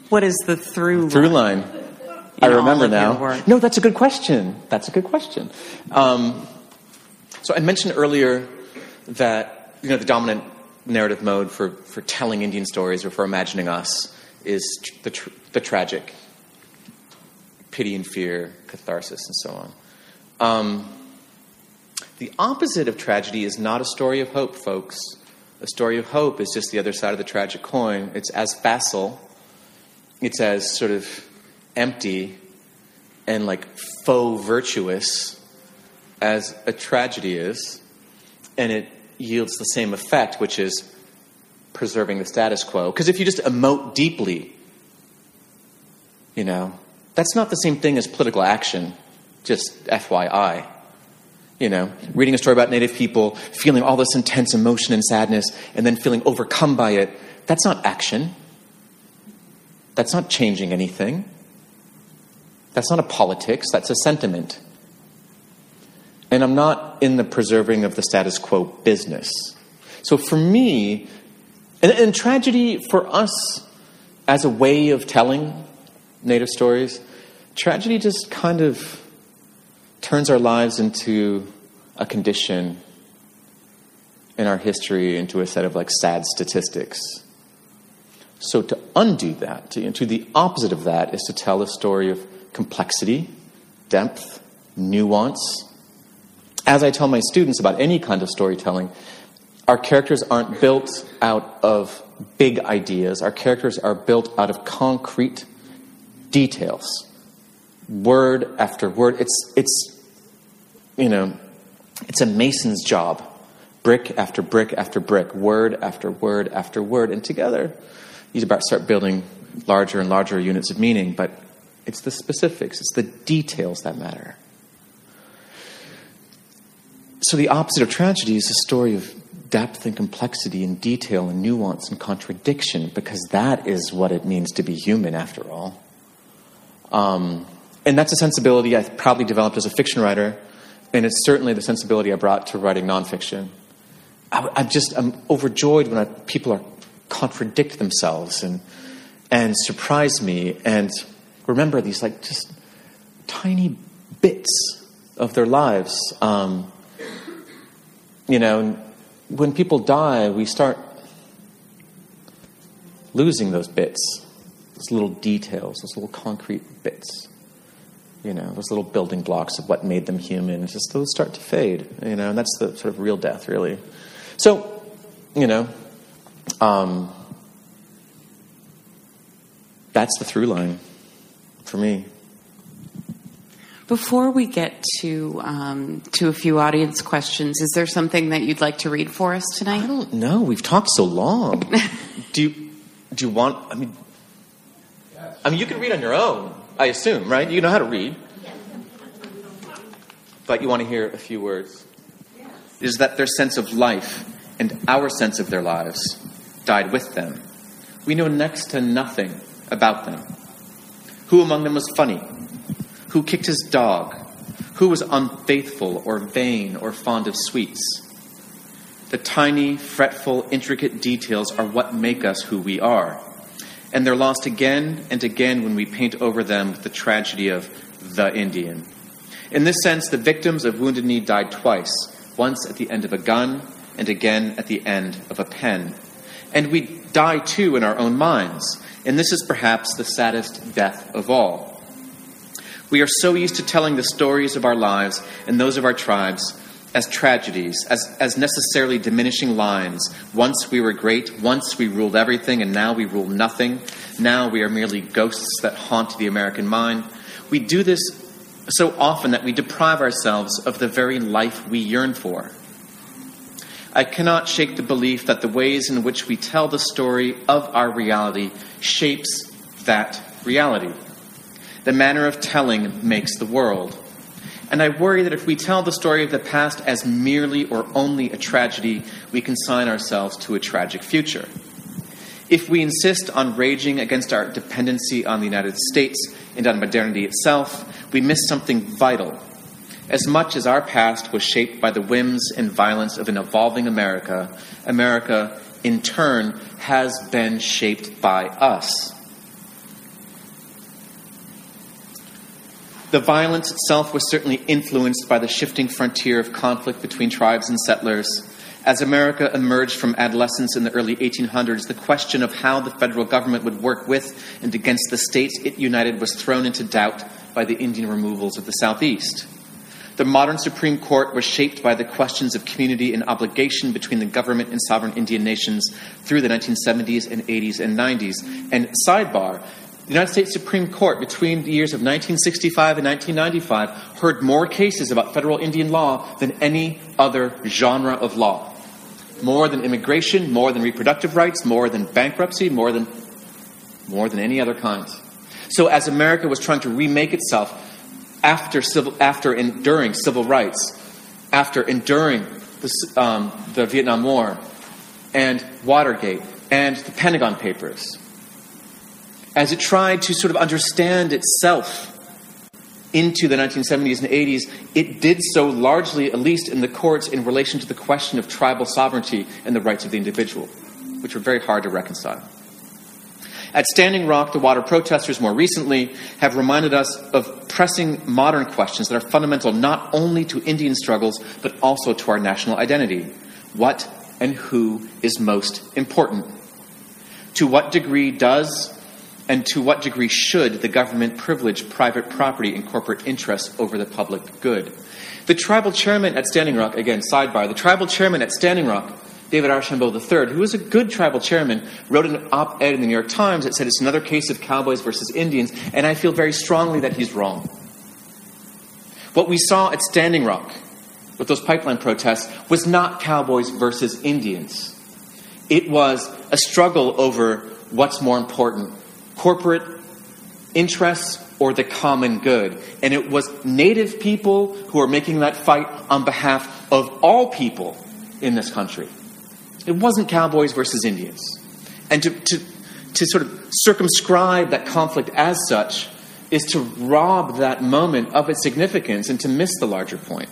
What is the through Through line? line. I remember now. No, that's a good question. That's a good question. Um, so I mentioned earlier that you know the dominant narrative mode for, for telling Indian stories or for imagining us is tr- the, tr- the tragic, pity and fear, catharsis, and so on. Um, the opposite of tragedy is not a story of hope, folks. A story of hope is just the other side of the tragic coin. It's as facile, it's as sort of empty and like faux virtuous as a tragedy is, and it yields the same effect, which is preserving the status quo. Because if you just emote deeply, you know, that's not the same thing as political action, just FYI. You know, reading a story about Native people, feeling all this intense emotion and sadness, and then feeling overcome by it, that's not action. That's not changing anything. That's not a politics, that's a sentiment. And I'm not in the preserving of the status quo business. So for me, and, and tragedy for us as a way of telling Native stories, tragedy just kind of turns our lives into a condition in our history, into a set of like sad statistics. So to undo that, to, to the opposite of that, is to tell a story of complexity, depth, nuance. As I tell my students about any kind of storytelling, our characters aren't built out of big ideas. Our characters are built out of concrete details, word after word. It's it's you know, it's a mason's job, brick after brick after brick, word after word after word, and together you about start building larger and larger units of meaning. But it's the specifics, it's the details that matter. So the opposite of tragedy is a story of depth and complexity and detail and nuance and contradiction, because that is what it means to be human, after all. Um, and that's a sensibility I probably developed as a fiction writer, and it's certainly the sensibility I brought to writing nonfiction. I, I'm just I'm overjoyed when I, people are contradict themselves and and surprise me and remember these like just tiny bits of their lives. Um, you know, when people die, we start losing those bits, those little details, those little concrete bits. You know, those little building blocks of what made them human. It's just those start to fade. You know, and that's the sort of real death, really. So, you know, um, that's the through line for me. Before we get to um, to a few audience questions, is there something that you'd like to read for us tonight? I don't know. We've talked so long. do you do you want? I mean, I mean, you can read on your own. I assume, right? You know how to read, but you want to hear a few words. Is that their sense of life and our sense of their lives died with them? We know next to nothing about them. Who among them was funny? Who kicked his dog? Who was unfaithful or vain or fond of sweets? The tiny, fretful, intricate details are what make us who we are. And they're lost again and again when we paint over them with the tragedy of the Indian. In this sense, the victims of Wounded Knee died twice once at the end of a gun, and again at the end of a pen. And we die too in our own minds. And this is perhaps the saddest death of all. We are so used to telling the stories of our lives and those of our tribes as tragedies, as, as necessarily diminishing lines. Once we were great, once we ruled everything, and now we rule nothing. Now we are merely ghosts that haunt the American mind. We do this so often that we deprive ourselves of the very life we yearn for. I cannot shake the belief that the ways in which we tell the story of our reality shapes that reality. The manner of telling makes the world. And I worry that if we tell the story of the past as merely or only a tragedy, we consign ourselves to a tragic future. If we insist on raging against our dependency on the United States and on modernity itself, we miss something vital. As much as our past was shaped by the whims and violence of an evolving America, America, in turn, has been shaped by us. The violence itself was certainly influenced by the shifting frontier of conflict between tribes and settlers. As America emerged from adolescence in the early 1800s, the question of how the federal government would work with and against the states it united was thrown into doubt by the Indian removals of the Southeast. The modern Supreme Court was shaped by the questions of community and obligation between the government and sovereign Indian nations through the 1970s and 80s and 90s. And sidebar, the United States Supreme Court, between the years of 1965 and 1995, heard more cases about federal Indian law than any other genre of law. More than immigration, more than reproductive rights, more than bankruptcy, more than, more than any other kind. So, as America was trying to remake itself after, civil, after enduring civil rights, after enduring the, um, the Vietnam War, and Watergate, and the Pentagon Papers, as it tried to sort of understand itself into the 1970s and 80s, it did so largely, at least in the courts, in relation to the question of tribal sovereignty and the rights of the individual, which were very hard to reconcile. At Standing Rock, the water protesters more recently have reminded us of pressing modern questions that are fundamental not only to Indian struggles, but also to our national identity. What and who is most important? To what degree does and to what degree should the government privilege private property and corporate interests over the public good? The tribal chairman at Standing Rock, again, sidebar, the tribal chairman at Standing Rock, David Archambault III, who was a good tribal chairman, wrote an op ed in the New York Times that said it's another case of cowboys versus Indians, and I feel very strongly that he's wrong. What we saw at Standing Rock with those pipeline protests was not cowboys versus Indians. It was a struggle over what's more important corporate interests or the common good. And it was native people who are making that fight on behalf of all people in this country. It wasn't cowboys versus Indians. And to, to, to sort of circumscribe that conflict as such is to rob that moment of its significance and to miss the larger point.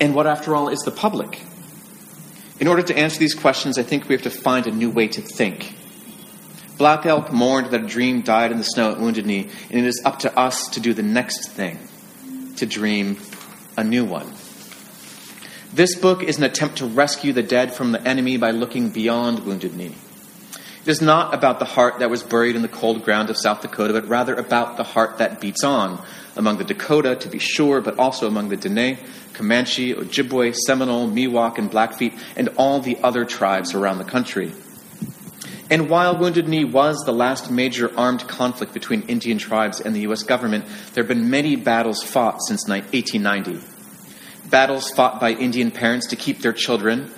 And what, after all, is the public? In order to answer these questions, I think we have to find a new way to think. Black Elk mourned that a dream died in the snow at Wounded Knee, and it is up to us to do the next thing to dream a new one. This book is an attempt to rescue the dead from the enemy by looking beyond Wounded Knee. It is not about the heart that was buried in the cold ground of South Dakota, but rather about the heart that beats on among the Dakota, to be sure, but also among the Dene, Comanche, Ojibwe, Seminole, Miwok, and Blackfeet, and all the other tribes around the country. And while Wounded Knee was the last major armed conflict between Indian tribes and the U.S. government, there have been many battles fought since 1890. Battles fought by Indian parents to keep their children,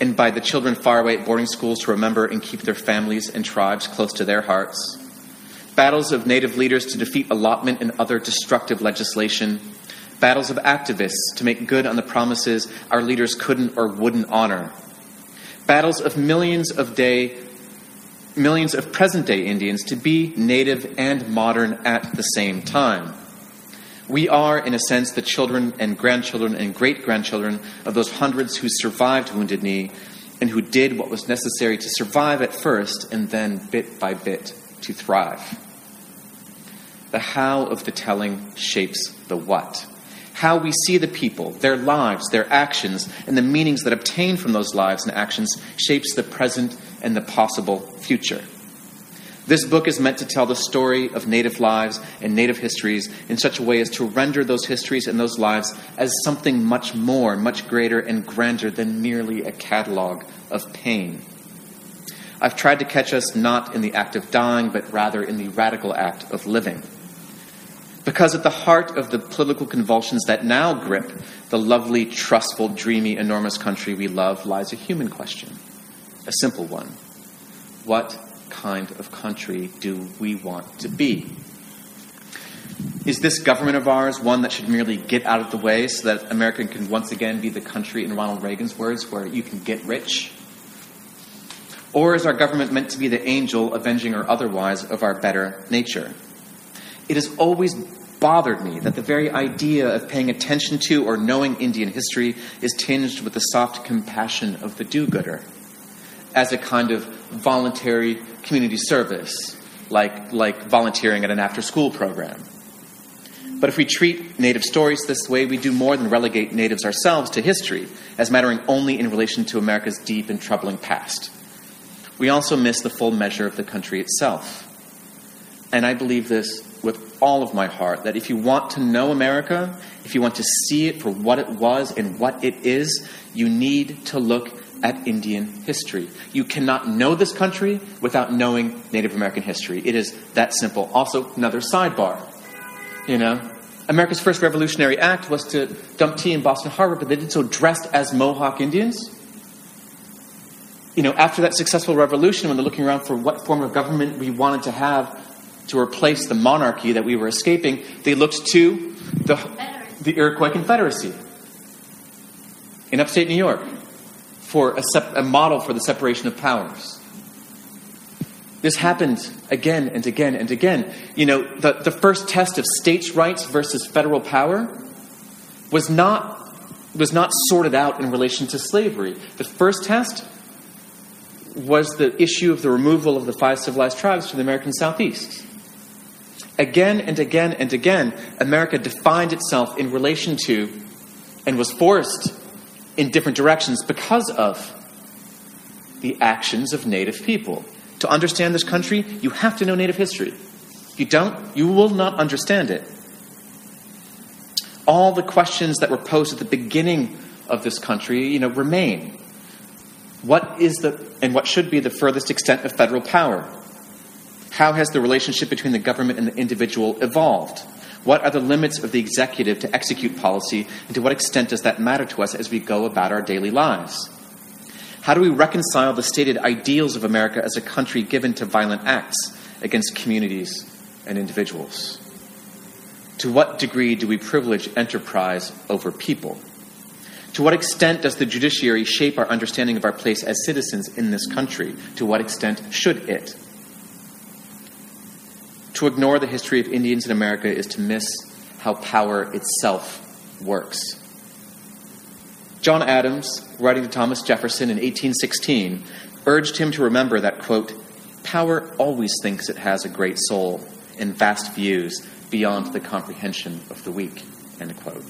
and by the children far away at boarding schools to remember and keep their families and tribes close to their hearts. Battles of native leaders to defeat allotment and other destructive legislation battles of activists to make good on the promises our leaders couldn't or wouldn't honor, battles of millions of day millions of present day Indians to be native and modern at the same time. We are, in a sense, the children and grandchildren and great grandchildren of those hundreds who survived Wounded Knee and who did what was necessary to survive at first and then, bit by bit, to thrive. The how of the telling shapes the what how we see the people, their lives, their actions, and the meanings that obtain from those lives and actions shapes the present and the possible future. This book is meant to tell the story of Native lives and Native histories in such a way as to render those histories and those lives as something much more, much greater, and grander than merely a catalog of pain. I've tried to catch us not in the act of dying, but rather in the radical act of living. Because at the heart of the political convulsions that now grip the lovely, trustful, dreamy, enormous country we love lies a human question, a simple one. What kind of country do we want to be? Is this government of ours one that should merely get out of the way so that America can once again be the country, in Ronald Reagan's words, where you can get rich? Or is our government meant to be the angel, avenging or otherwise, of our better nature? It has always bothered me that the very idea of paying attention to or knowing Indian history is tinged with the soft compassion of the do gooder as a kind of voluntary community service, like, like volunteering at an after school program. But if we treat Native stories this way, we do more than relegate natives ourselves to history as mattering only in relation to America's deep and troubling past. We also miss the full measure of the country itself. And I believe this with all of my heart that if you want to know America, if you want to see it for what it was and what it is, you need to look at Indian history. You cannot know this country without knowing Native American history. It is that simple. Also, another sidebar. You know, America's first revolutionary act was to dump tea in Boston Harbor, but they did so dressed as Mohawk Indians. You know, after that successful revolution, when they're looking around for what form of government we wanted to have to replace the monarchy that we were escaping, they looked to the, the Iroquois Confederacy in upstate New York for a, sep- a model for the separation of powers. This happened again and again and again. You know, the, the first test of states' rights versus federal power was not, was not sorted out in relation to slavery. The first test was the issue of the removal of the five civilized tribes from the American Southeast. Again and again and again, America defined itself in relation to and was forced in different directions because of the actions of native people. To understand this country, you have to know Native history. If you don't, you will not understand it. All the questions that were posed at the beginning of this country, you know, remain. What is the and what should be the furthest extent of federal power? How has the relationship between the government and the individual evolved? What are the limits of the executive to execute policy, and to what extent does that matter to us as we go about our daily lives? How do we reconcile the stated ideals of America as a country given to violent acts against communities and individuals? To what degree do we privilege enterprise over people? To what extent does the judiciary shape our understanding of our place as citizens in this country? To what extent should it? To ignore the history of Indians in America is to miss how power itself works. John Adams, writing to Thomas Jefferson in 1816, urged him to remember that, quote, power always thinks it has a great soul and vast views beyond the comprehension of the weak, end quote.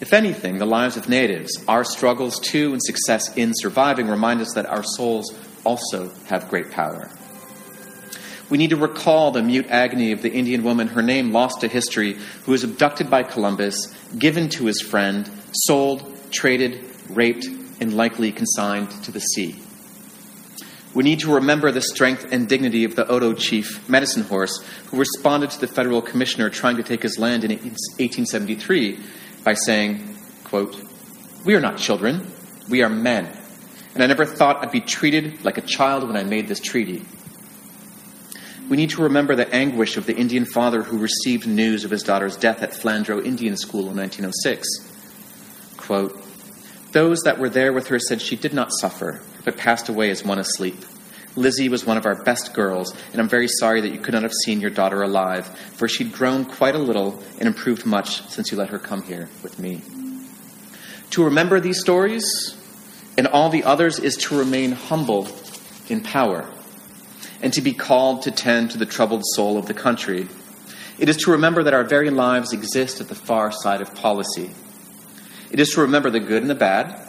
If anything, the lives of natives, our struggles to and success in surviving remind us that our souls also have great power. We need to recall the mute agony of the Indian woman, her name lost to history, who was abducted by Columbus, given to his friend, sold, traded, raped, and likely consigned to the sea. We need to remember the strength and dignity of the Oto chief, Medicine Horse, who responded to the federal commissioner trying to take his land in 1873 by saying, quote, We are not children, we are men. And I never thought I'd be treated like a child when I made this treaty. We need to remember the anguish of the Indian father who received news of his daughter's death at Flandreau Indian School in 1906. Quote, Those that were there with her said she did not suffer, but passed away as one asleep. Lizzie was one of our best girls, and I'm very sorry that you could not have seen your daughter alive, for she'd grown quite a little and improved much since you let her come here with me. To remember these stories and all the others is to remain humble in power and to be called to tend to the troubled soul of the country. It is to remember that our very lives exist at the far side of policy. It is to remember the good and the bad,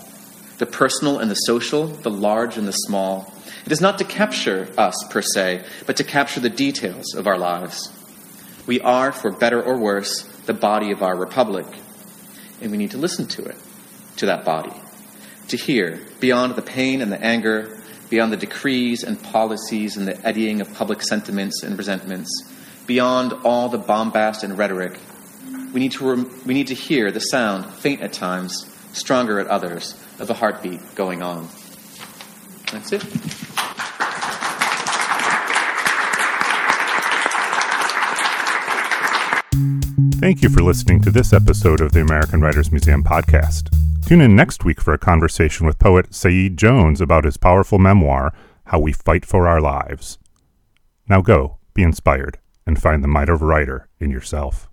the personal and the social, the large and the small. It is not to capture us per se, but to capture the details of our lives. We are, for better or worse, the body of our republic, and we need to listen to it, to that body, to hear, beyond the pain and the anger, beyond the decrees and policies and the eddying of public sentiments and resentments, beyond all the bombast and rhetoric. We need to, rem- we need to hear the sound, faint at times, stronger at others, of a heartbeat going on. That's it. Thank you for listening to this episode of the American Writers Museum podcast. Tune in next week for a conversation with poet Saeed Jones about his powerful memoir, How We Fight for Our Lives. Now go, be inspired, and find the might of writer in yourself.